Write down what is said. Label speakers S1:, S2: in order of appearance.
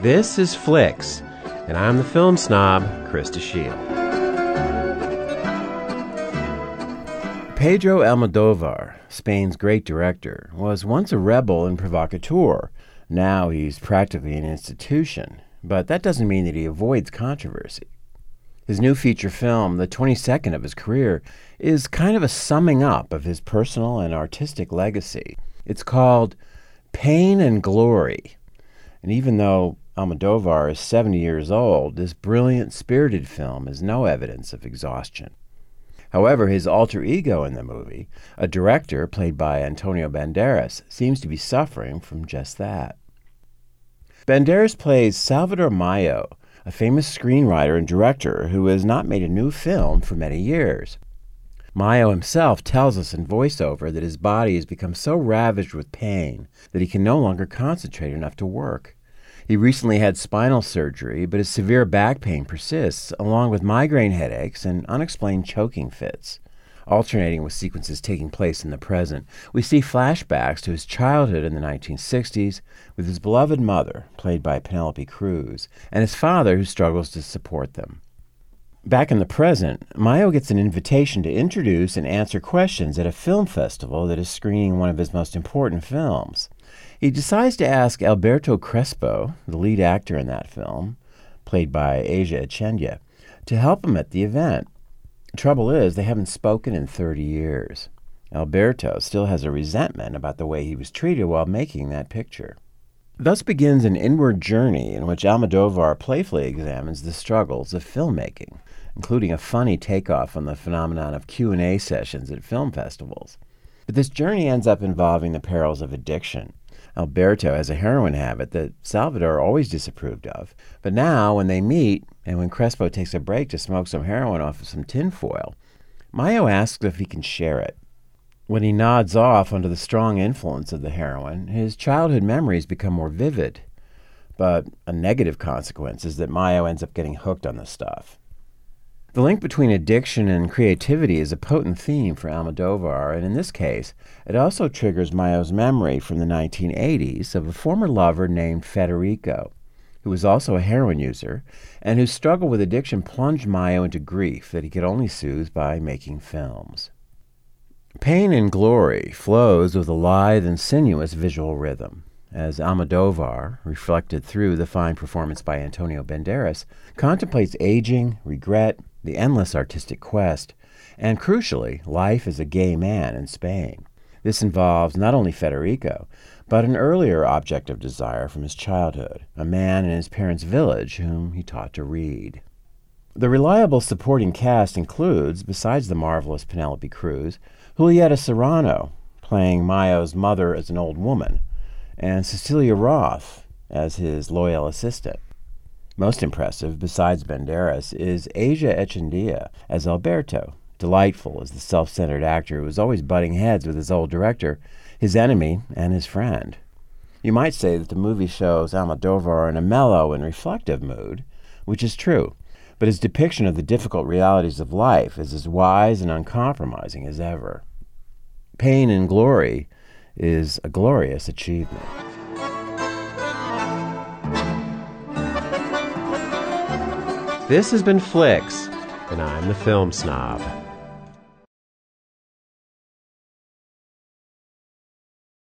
S1: This is Flicks, and I'm the film snob, Krista Shield. Pedro Almodovar, Spain's great director, was once a rebel and provocateur. Now he's practically an institution, but that doesn't mean that he avoids controversy. His new feature film, the 22nd of his career, is kind of a summing up of his personal and artistic legacy. It's called Pain and Glory. And even though Almodovar is 70 years old, this brilliant, spirited film is no evidence of exhaustion. However, his alter ego in the movie, a director played by Antonio Banderas, seems to be suffering from just that. Banderas plays Salvador Mallo, a famous screenwriter and director who has not made a new film for many years. Mallo himself tells us in voiceover that his body has become so ravaged with pain that he can no longer concentrate enough to work. He recently had spinal surgery, but his severe back pain persists, along with migraine headaches and unexplained choking fits. Alternating with sequences taking place in the present, we see flashbacks to his childhood in the 1960s with his beloved mother, played by Penelope Cruz, and his father, who struggles to support them. Back in the present, Mallo gets an invitation to introduce and answer questions at a film festival that is screening one of his most important films. He decides to ask Alberto Crespo, the lead actor in that film, played by Asier Etxeandia, to help him at the event. Trouble is, they haven't spoken in 30 years. Alberto still has a resentment about the way he was treated while making that picture. Thus begins an inward journey in which Almodovar playfully examines the struggles of filmmaking, including a funny takeoff on the phenomenon of Q&A sessions at film festivals. But this journey ends up involving the perils of addiction, Alberto has a heroin habit that Salvador always disapproved of. But now, when they meet, and when Crespo takes a break to smoke some heroin off of some tinfoil, Mallo asks if he can share it. When he nods off under the strong influence of the heroin, his childhood memories become more vivid. But a negative consequence is that Mallo ends up getting hooked on the stuff. The link between addiction and creativity is a potent theme for Almodovar, and in this case, it also triggers Mallo's memory from the 1980s of a former lover named Federico, who was also a heroin user, and whose struggle with addiction plunged Mallo into grief that he could only soothe by making films. Pain and Glory flows with a lithe and sinuous visual rhythm as Almodovar, reflected through the fine performance by Antonio Banderas, contemplates aging, regret, the endless artistic quest, and crucially, life as a gay man in Spain. This involves not only Federico, but an earlier object of desire from his childhood, a man in his parents' village whom he taught to read. The reliable supporting cast includes, besides the marvelous Penelope Cruz, Julieta Serrano, playing Mallo's mother as an old woman, and Cecilia Roth as his loyal assistant. Most impressive, besides Banderas, is Asier Etxeandia as Alberto, delightful as the self centered actor who was always butting heads with his old director, his enemy, and his friend. You might say that the movie shows Almodovar in a mellow and reflective mood, which is true, but his depiction of the difficult realities of life is as wise and uncompromising as ever. Pain and Glory is a glorious achievement. This has been Flicks, and I'm the film snob.